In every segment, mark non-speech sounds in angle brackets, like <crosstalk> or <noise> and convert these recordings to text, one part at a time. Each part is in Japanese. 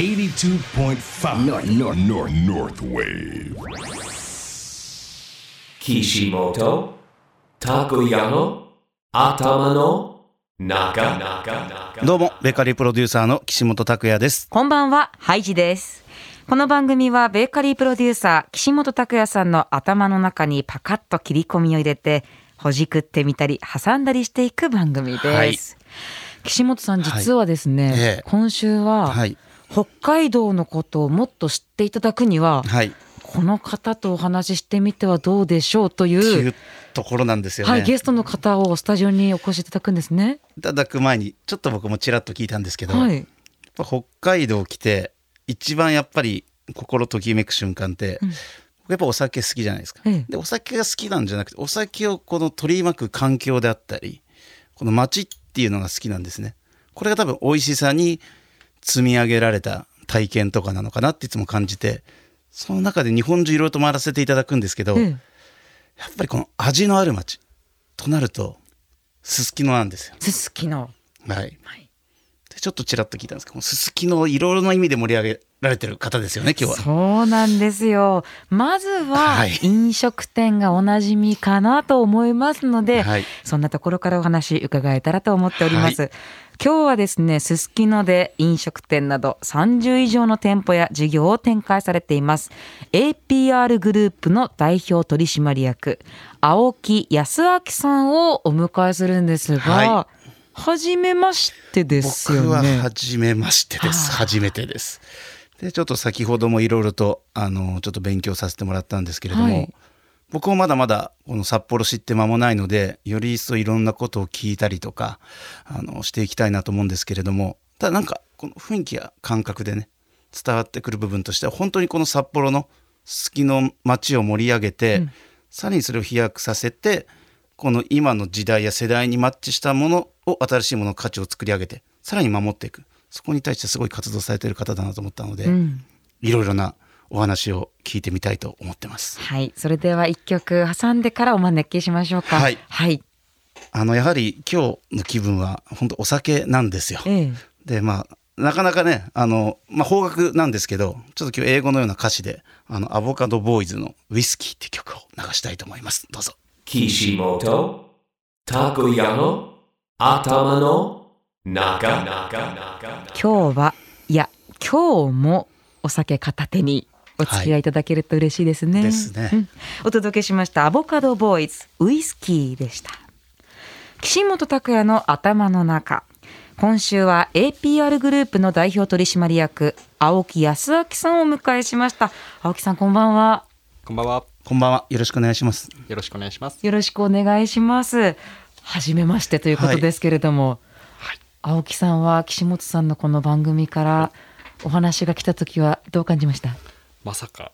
82.5 North, North, North North Wave 岸本拓也の頭の中どうも、ベーカリープロデューサーの岸本拓也です。こんばんは、ハイジです。この番組はベーカリープロデューサー岸本拓也さんの頭の中にパカッと切り込みを入れてほじくってみたり挟んだりしていく番組です。はい岸本さん実はですね、はいええ今週ははい。北海道のことをもっと知っていただくには、はい。この方とお話ししてみてはどうでしょうとい、といううところなんですよね。はい、ゲストの方をスタジオにお越しいただくんですね。いただく前に、ちょっと僕もちらっと聞いたんですけど、はい。北海道来て、一番やっぱり心ときめく瞬間って、うん僕やっぱお酒好きじゃないですか。ええで、お酒が好きなんじゃなくて、お酒をこの取り巻く環境であったり、この街っていうのが好きなんですね。これが多分美味しさに積み上げられた体験とかなのかなっていつも感じて、その中で日本中いろいろと回らせていただくんですけど、ええやっぱりこの味のある街となるとすすきのなんですよ。すすきの。はい。はいでちょっとちらっと聞いたんですけどすすきのいろいろな意味で盛り上げられてる方ですよね今日は。そうなんですよ。まずははい飲食店がおなじみかなと思いますので、はいそんなところからお話伺えたらと思っております。今日はですね、すすきので飲食店など30以上の店舗や事業を展開されています。APR グループの代表取締役、青木康明さんをお迎えするんですが、ははじめましてですよ僕はね。初めましてです初めてです。でちょっと先ほどもいろいろとあのちょっと勉強させてもらったんですけれども、はい僕もまだまだこの札幌知って間もないのでより一層いろんなことを聞いたりとかあのしていきたいなと思うんですけれどもただなんかこの雰囲気や感覚でね伝わってくる部分としては本当にこの札幌の好きの街を盛り上げて、さらにそれを飛躍させてこの今の時代や世代にマッチしたものを新しいものの価値を作り上げてさらに守っていく。そこに対してすごい活動されている方だなと思ったので、うん。いろいろなお話を聞いてみたいと思ってます。はい、それでは一曲挟んでからお招きしましょうか。はいはい、あのやはり今日の気分は本当お酒なんですよ。ええ、でまあなかなかねあの、まあ、邦楽なんですけどちょっと今日英語のような歌詞であのアボカドボーイズの「ウイスキー」って曲を流したいと思いますどうぞ。岸本拓也の頭の中今日はいや今日もお酒片手にお付き合いいただけると嬉しいですね。ですねうんお届けしましたアボカドボーイズウイスキーでした。岸本拓也の頭の中。今週は APR グループの代表取締役青木康明さんをお迎えしました。青木さんこんばんは。こんばんは。こんばんはよろしくお願いします。よろしくお願いします。よろしくお願いします。はじめましてということですけれども、青木さんは岸本さんのこの番組からお話が来た時はどう感じました？まさか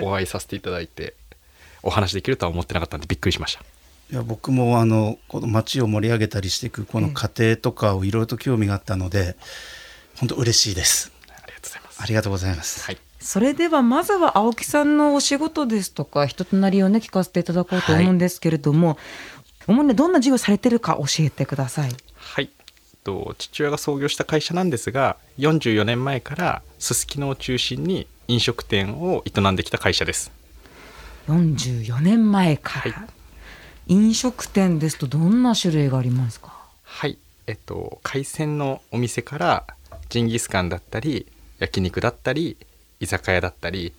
お会いさせていただいてお話できるとは思ってなかったんでびっくりしました。いや僕もあのこの街を盛り上げたりしていくこの過程とかをいろいろと興味があったので本当嬉しいです。ありがとうございます。ありがとうございます。はい。それではまずは青木さんのお仕事ですとか人となりをね聞かせていただこうと思うんですけれども、主にどんな授業されてるか教えてください。はい。と父親が創業した会社なんですが、44年前からすすきのを中心に飲食店を営んできた会社です。44年前から、はい飲食店ですとどんな種類がありますか？はい。えっと海鮮のお店からジンギスカンだったり焼肉だったり居酒屋だったり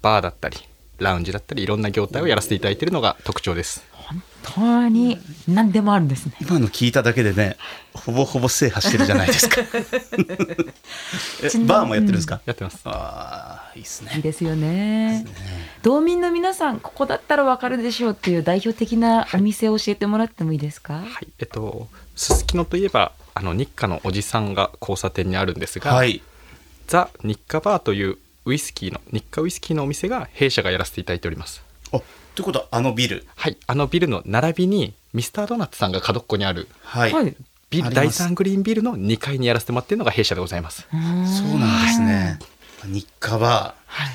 バーだったりラウンジだったりいろんな業態をやらせていただいているのが特徴です。本当に何でもあるんですね。今の聞いただけでねほぼほぼ制覇してるじゃないですか。<laughs> バーもやってるんですか、やってます。ああいいですね。いいですよね。道民の皆さんここだったらわかるでしょうっていう代表的なお店を教えてもらってもいいですか？はい、えっとすすきのといえばあの日課のおじさんが交差点にあるんですが、はいザ・日課バーというウイスキーの日課ウイスキーのお店が弊社がやらせていただいておりますあということはあのビル？はい。あのビルの並びにミスタードーナツさんが角っこにある。はい、はい。ビル第あります。3グリーンビルの2階にやらせてもらっているのが弊社でございます。そうなんですね。日課ははい。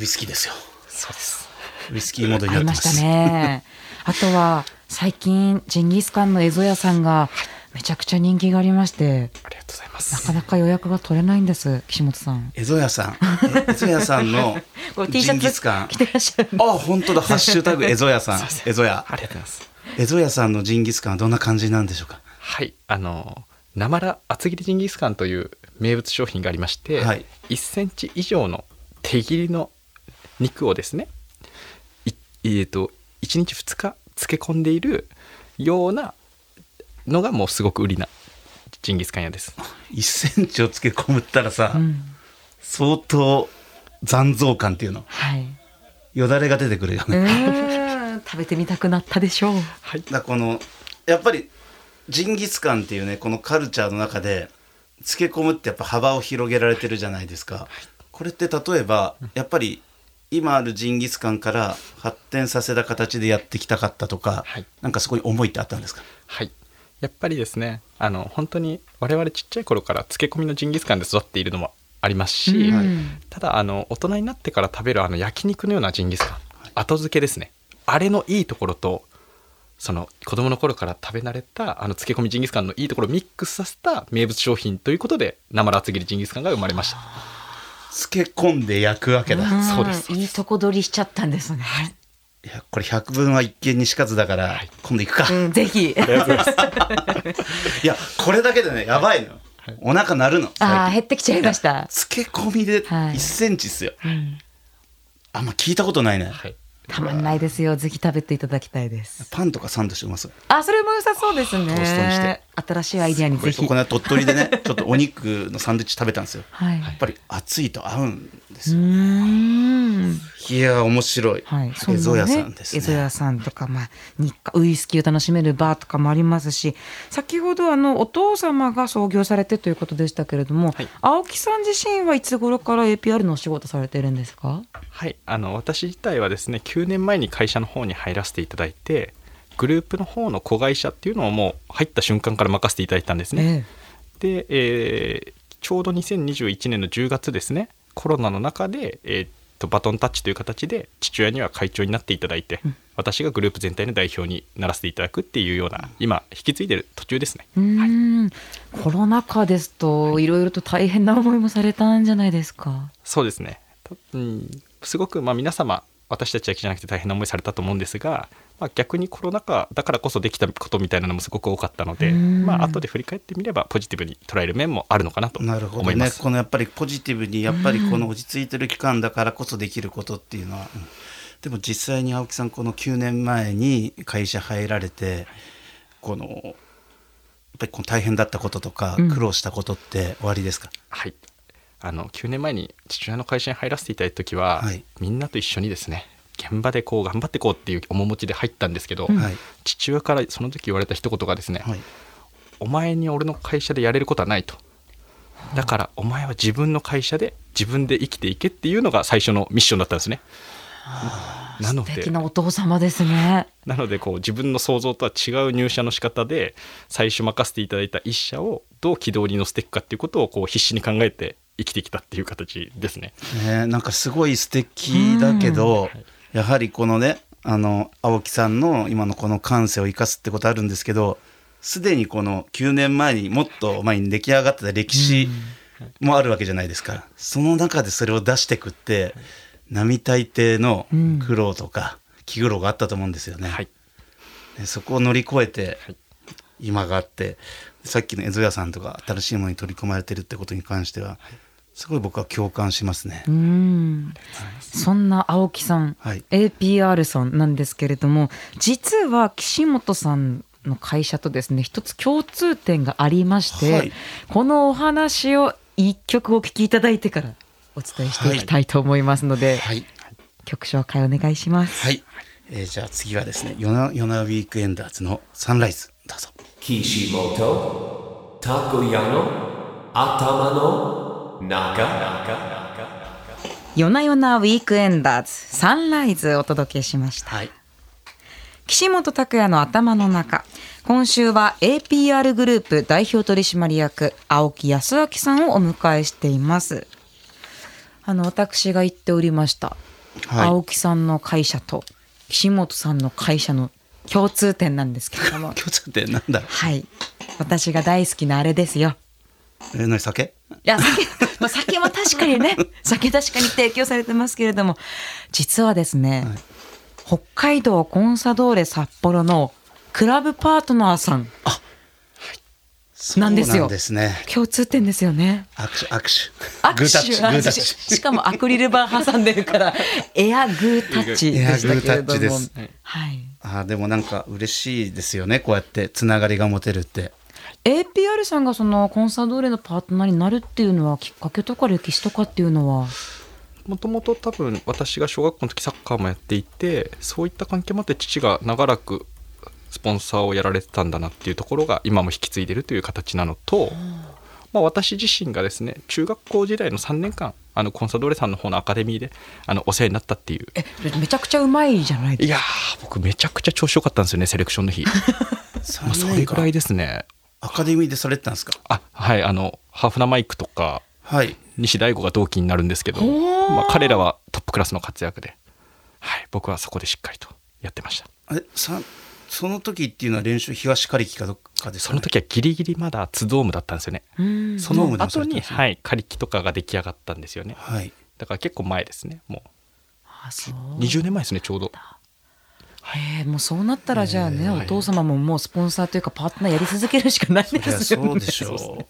ウイスキーですよ。そうです。ウイスキーモードになってま。したね。<laughs> あとは最近ジンギスカンのエゾ屋さんがめちゃくちゃ人気がありましてございまなすかなか予約が取れないんです岸本さん。江戸屋さん。え江戸屋さんの <laughs> これ T シャツジンギスカン着てらっしゃる。あ本当だ。ハッシュタグ <laughs> 江戸屋さん。江戸屋ありがとうございます。江戸屋さんのジンギスカンはどんな感じなんでしょうか？はい。あのなまら厚切りジンギスカンという名物商品がありまして、はい。1センチ以上の手切りの肉をですねいえー、と1日2日漬け込んでいるようなのがもうすごく売りなジンギスカン屋です。1センチをつけ込むったらさ、うん。相当残像感っていうの。はい。よだれが出てくるようね、食べてみたくなったでしょう。はい。だこのやっぱりジンギスカンっていうねこのカルチャーの中で漬け込むってやっぱ幅を広げられてるじゃないですか、これって例えばやっぱり今あるジンギスカンから発展させた形でやってきたかったとか、はい。なんかそこに思いってあったんですか？はいやっぱりですねあの本当に我々ちっちゃい頃から漬け込みのジンギスカンで育っているのもありますし、うん。ただあの大人になってから食べるあの焼肉のようなジンギスカン後付けですね。あれのいいところとその子供の頃から食べ慣れたあの漬け込みジンギスカンのいいところをミックスさせた名物商品ということで生ら厚切りジンギスカンが生まれました。漬け込んで焼くわけだ、ん。そうです。いいとこ取りしちゃったんですね、いやこれ100分は一見にしかずだから、今度行くか、うん、ぜひ。いやこれだけでねやばいの、お腹鳴るの。ああ減ってきちゃいました。漬け込みではい。1センチっすよ、ん。あんま聞いたことないね、はい。たまんないですよ。ぜひ食べていただきたいです。パンとかサンドしてます？あそれも良さそうですね。トーストにして新しいアイディアにぜひ。この間鳥取でね <laughs> ちょっとお肉のサンドイッチ食べたんですよ。はい。やっぱり熱いと合うんですうよ、ーん。いや面白い、はい、エゾ屋さんですエゾね屋さんとか、まあ、日課ウイスキーを楽しめるバーとかもありますし先ほどあのお父様が創業されてということでしたけれども、はい。青木さん自身はいつ頃から APR のお仕事されてるんですか？はい、あの私自体はですね9年前に会社の方に入らせていただいてグループの方の子会社っていうのをもう入った瞬間から任せていただいたんですね。えで、えーちょうど2021年の10月ですね。コロナの中で、えーっとバトンタッチという形で父親には会長になっていただいて、私がグループ全体の代表にならせていただくっていうような今引き継いでる途中ですね。えうーん。コロナ禍ですといろいろと大変な思いもされたんじゃないですか。そうですね、とうん、すごくまあ皆様私たちだけじゃなくて大変な思いされたと思うんですが、まあ、逆にコロナ禍だからこそできたことみたいなのもすごく多かったので、うん。まあ後で振り返ってみればポジティブに捉える面もあるのかなとなるほどね。思います。このやっぱりポジティブにやっぱりこの落ち着いてる期間だからこそできることっていうのは、うん。でも実際に青木さんこの9年前に会社入られてこのやっぱりこの大変だったこととかうん。苦労したことって終わりですか、はい。あの9年前に父親の会社に入らせていただいた時は、はい。みんなと一緒にですね現場でこう頑張っていこうっていう面持ちで入ったんですけど、はい。父親からその時言われた一言がですね、はい。お前に俺の会社でやれることはないと。だからお前は自分の会社で自分で生きていけっていうのが最初のミッションだったんですね。なので素敵なお父様ですね。<laughs> なのでこう自分の想像とは違う入社の仕方で最初任せていただいた一社をどう軌道に乗せていくかっていうことをこう必死に考えて生きてきたっていう形ですね。ね、なんかすごい素敵だけど、やはりこのねあの青木さんの今のこの感性を生かすってことあるんですけどすでにこの9年前にもっと前に出来上がってた歴史もあるわけじゃないですか、その中でそれを出してくって並大抵の苦労とか気苦労があったと思うんですよね。はい。でそこを乗り越えてはい。今があってさっきの江戸屋さんとか新しいものに取り込まれてるってことに関してはすごい僕は共感しますね。う。ん。そんな青木さん、はい。APR さんなんですけれども実は岸本さんの会社とですね一つ共通点がありまして、はい。このお話を一曲お聴きいただいてからお伝えしていきたいと思いますので、はい。曲紹介お願いします。はい、えーじゃあ次はですねヨナヨナウィークエンダーズのサンライズどうぞ。Kishimoto Takoyano Atama no Naka 夜な夜なウィークエンダーズサンライズお届けしました。はい。岸本拓也の頭の中。今週は APR グループ代表取締役青木康明さんをお迎えしています。あの私が言っておりました、はい。青木さんの会社と岸本さんの会社の共通点なんですけれども。<laughs> 共通点なんだ。はい。私が大好きなあれですよ。え何酒？いや酒 <laughs> まあ酒も確かにね酒確かに提供されてますけれども実はですね、北海道コンサドーレ札幌のクラブパートナーさんなんですよ。すね。共通点ですよね。握手握手。握手しかもアクリル板挟んでるからエアグータッチでしたけれども。はい、あーでもなんか嬉しいですよねこうやってつながりが持てるって APR さんがそのコンサドーレのパートナーになるっていうのはきっかけとか歴史とかっていうのは？もともと多分私が小学校の時サッカーもやっていてそういった関係もあって父が長らくスポンサーをやられてたんだなっていうところが今も引き継いでるという形なのと、まあ、私自身がですね中学校時代の3年間あのコンサドーレさんの方のアカデミーであのお世話になったっていう。えめちゃくちゃうまいじゃないですいやー僕めちゃくちゃ調子良かったんですよねセレクションの日、<laughs> まあ、それぐらいですねアカデミーでされてたんですか？あはいあのハーフナマイクとかはい。西大吾が同期になるんですけど、まあ、彼らはトップクラスの活躍で、はい、僕はそこでしっかりとやってました。えさその時っていうのは練習東カリキかどっかですか、ね、その時はギリギリまだツドームだったんですよね。うん。その後に、はい、カリキとかが出来上がったんですよね。はい。だから結構前ですねもあそう。う20年前ですねちょうどへえもうそうなったらじゃあね、お父様ももうスポンサーというかパートナーやり続けるしかないですよね。そうでしょう。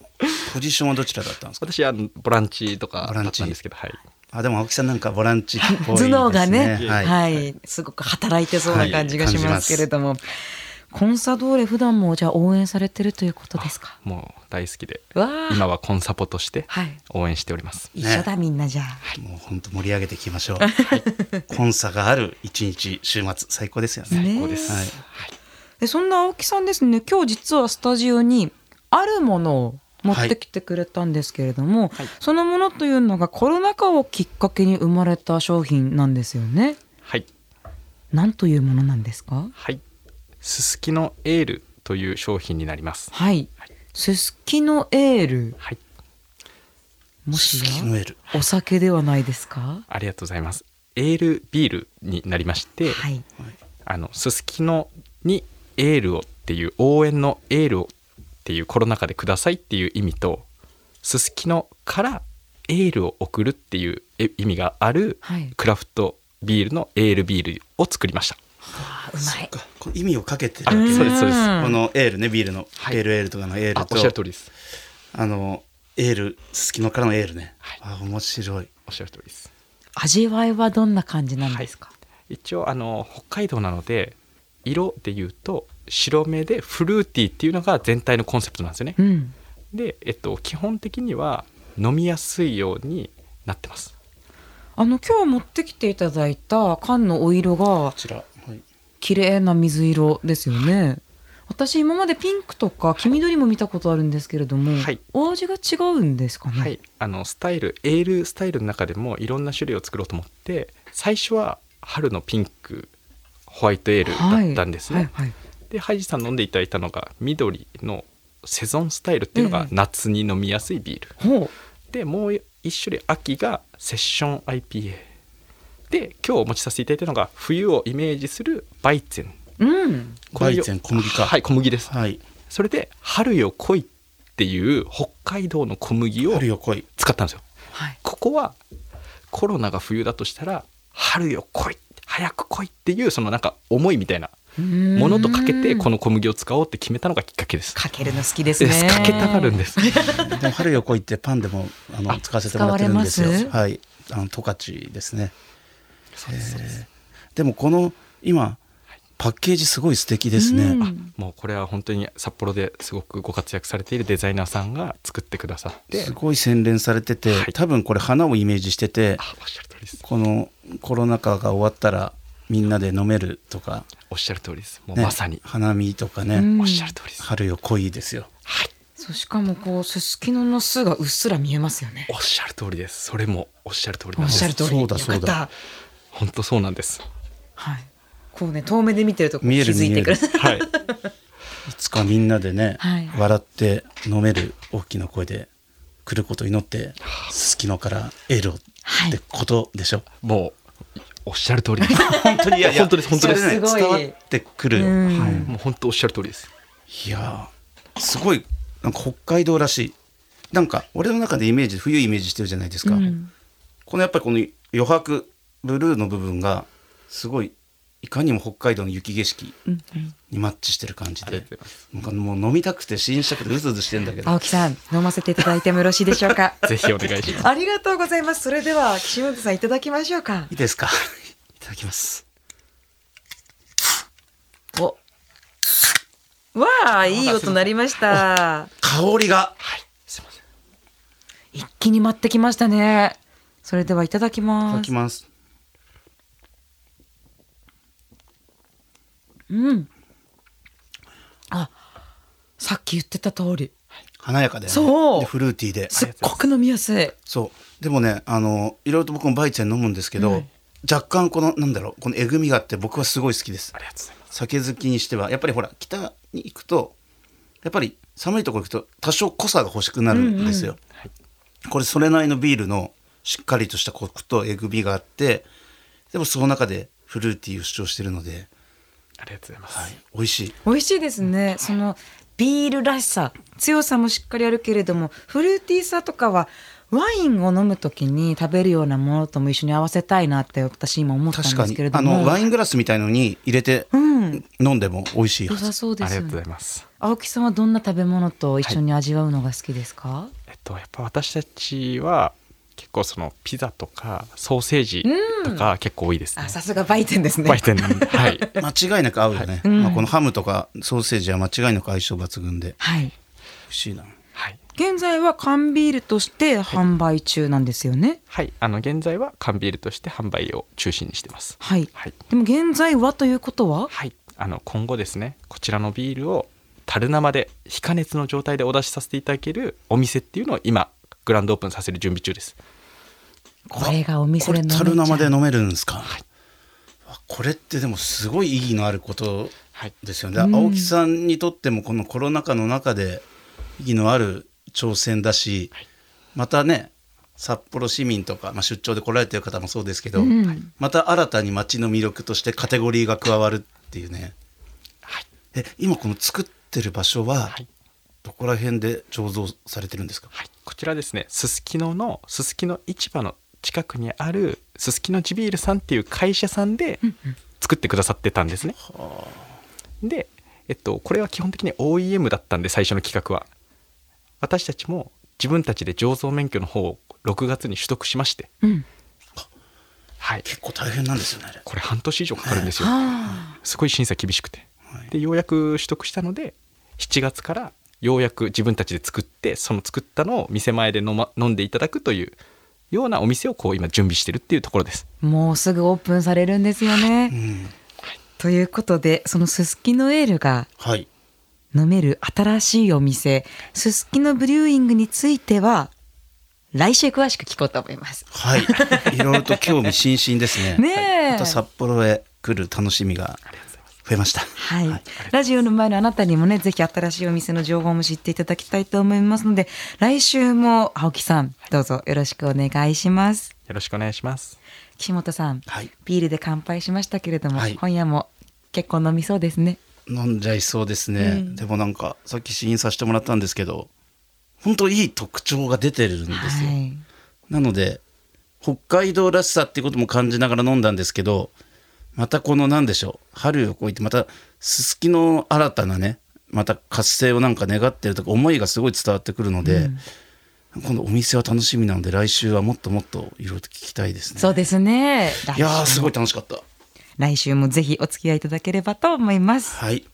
ポジションはどちらだったんですか？私はボランチとかだっボランチたんですけどはい。あでも青木さんなんかボランチっぽいですね。<laughs> 頭脳がね、は、はい。い、すごく働いてそうな感じがしますけれども、コンサドーレ普段もじゃあ応援されてるということですか？もう大好きで。今はコンサポとしてはい。応援しております、一緒だみんなじゃあ。もう本当盛り上げていきましょう。コンサがある一日週末最高ですよね。ね最高です、はい。でそんな青木さんですね。今日実はスタジオにあるものを持ってきてくれたんですけれども、はい。そのものというのがコロナ禍をきっかけに生まれた商品なんですよね。はい。何というものなんですか？はいすすきのエールという商品になります。はい。すすきのエール。はい。もしやお酒ではないですか？ありがとうございます。エールビールになりまして、はい。あのすすきのにエールをっていう応援のエールをっていうコロナ禍でくださいっていう意味とすすきのからエールを送るっていうえ意味があるはい。クラフトビールのエールビールを作りました。あうまい。かこう意味をかけてるあそうですそうです。うんこのエールねビールの、はいエールエールとかのエールあおっしゃると通りです。あのエールすすきのからのエールね、はいあ面白いおっしゃる通りです。味わいはどんな感じなんですか？一応あの北海道なので色で言うと白目でフルーティーっていうのが全体のコンセプトなんですよね。うん。で、えっと、基本的には飲みやすいようになってます。あの今日持ってきていただいた缶のお色がこちら、はい、綺麗な水色ですよね。私今までピンクとか黄緑も見たことあるんですけれども、はい。お味が違うんですかね？はい、あのスタイルエールスタイルの中でもいろんな種類を作ろうと思って最初は春のピンクホワイトエールだったんですね、はいはい。はいでハイジさん飲んでいただいたのが緑のセゾンスタイルっていうのがええ夏に飲みやすいビール、ほう。でもう一種類秋がセッション IPA で今日お持ちさせていただいたのが冬をイメージするバイツェン。うん。バイツェン小麦か。はい小麦です、はい。それで春よ来いっていう北海道の小麦を春よ来い。使ったんですよ。はい。ここはコロナが冬だとしたら春よ来い早く来いっていうそのなんか思いみたいなものとかけてこの小麦を使おうって決めたのがきっかけです。かけるの好きですね。です。かけたがるんです。<laughs> でも春よ来いってパンでもあの使わせてもらってるんですよ。使われます。はい。あの十勝ですねえーでもこの今パッケージすごい素敵ですね、うん。あもうこれは本当に札幌ですごくご活躍されているデザイナーさんが作ってくださって。すごい洗練されてて、はい。多分これ花をイメージしててあおっしゃる通りです。このコロナ禍が終わったらみんなで飲めるとか、おっしゃる通りです。もうねまさに、花見とかね、うん。おっしゃる通りです、春よ来いですよ。はい。そうしかもこうすすきのの巣がうっすら見えますよね。おっしゃる通りです。それもおっしゃる通りおっなんです。しゃる通り。そうだそうだ。よかった本当そうなんです。はい。こうね遠目で見てるとこう見える気づいてくる。はい。<laughs> いつかみんなでね、はい。笑って飲める大きな声で来ることを祈ってすすきのからエールをはい。ってことでしょ、もうおっしゃる通りです。<laughs> 本当に？い本当です本当です。ねすごい。伝わってくる、うん。はい。もう本当おっしゃる通りです。いやすごいなんか北海道らしい。なんか俺の中でイメージ冬イメージしてるじゃないですか、このやっぱりこの余白ブルーの部分がすごいいかにも北海道の雪景色にマッチしてる感じで、うんかもう飲みたくて試飲したくてうずうずしてんだけど。青木さん飲ませていただいてもよろしいでしょうか？<laughs> ぜひお願いします。ありがとうございます。それでは岸本さんいただきましょうか。いいです。かいただきます。お。わあいい音鳴りました。香りが。すいません。一気に待ってきましたね。それではいただきいたますだきますうん。あさっき言ってた通り。華やかで,、ね、そう。でフルーティーで。すっごく飲みやすい。そう。でもねあのいろいろと僕もバイチェン飲むんですけど、若干このなんだろうこのえぐみがあって僕はすごい好きです。ありがとうございます。酒好きにしてはやっぱりほら北に行くとやっぱり寒いところ行くと多少濃さが欲しくなるんですよ、はい。これそれなりのビールのしっかりとしたコクとえぐみがあってでもその中でフルーティーを主張してるので、ありがとうございます、はい、美味しい。美味しいですね。そのビールらしさ。強さもしっかりあるけれどもフルーティーさとかはワインを飲むときに食べるようなものとも一緒に合わせたいなって私今思ったんで確かに。すけれども。あのワイングラスみたいのに入れてうん。飲んでも美味しいはず、良さそうですありがとうございます。青木さんはどんな食べ物と一緒に味わうのが好きですか、えっとやっぱ私たちは結構そのピザとかソーセージとか結構多いですね、あさすが売店ですね。売店。なんではい。<laughs> 間違いなく合うよね、うん。まあ、このハムとかソーセージは間違いなく相性抜群で。はい。美味しいな。はい。現在は缶ビールとして販売中なんですよね？はい、あの現在は缶ビールとして販売を中心にしてます。はい、はい、でも現在はということは？はい、あの今後ですね、こちらのビールを樽生で非加熱の状態でお出しさせていただけるお店っていうのを今グランドオープンさせる準備中です。これがお店で飲めちゃう樽生で飲めるんですか、わこれってでもすごい意義のあることはい、ですよね、青木さんにとってもこのコロナ禍の中で意義のある挑戦だし、またね札幌市民とか、まあ、出張で来られてる方もそうですけど、ん。また新たに街の魅力としてカテゴリーが加わるっていうね、はい、え今この作ってる場所ははい、どこら辺で醸造されてるんですか、はい、こちらですね、すすきののすすきの市場の近くにあるすすきの地ビールさんっていう会社さんで作ってくださってたんですね。で、えっと、これは基本的に OEM だったんで最初の企画は。私たちも自分たちで醸造免許の方を6月に取得しまして、うん。はい、結構大変なんですよねこれ半年以上かかるんですよ。あすごい審査厳しくて。はい。でようやく取得したので7月からようやく自分たちで作ってその作ったのを店前で飲,、ま、飲んでいただくというようなお店をこう今準備してるっていうところです。ーもうすぐオープンされるんですよね、うんということでそのすすきのエールがはい。飲める新しいお店すすきのブリューイングについては来週詳しく聞こうと思います。はい。いろいろと興味津々ですね。<laughs> ねえ。また札幌へ来る楽しみが増えました。はい、ラジオの前のあなたにもねぜひ新しいお店の情報も知っていただきたいと思いますので来週も青木さんどうぞよろしくお願いします。よろしくお願いします。岸本さん、はい。ビールで乾杯しましたけれども、はい。今夜も結構飲みそうですね。飲んじゃいそうですね、うん。でもなんかさっき試飲させてもらったんですけど本当いい特徴が出てるんですよ、はい。なので北海道らしさっていうことも感じながら飲んだんですけどまたこの何でしょう春を越えてまたすすきの新たなねまた活性をなんか願ってるとか思いがすごい伝わってくるので、このお店は楽しみなので来週はもっともっといろいろと聞きたいですね。そうですね。いやすごい楽しかった。来週もぜひお付き合いいただければと思います。はい。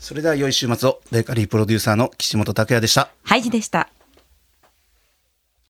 それでは良い週末を。ベーカリープロデューサーの岸本拓也でした。ハイジでした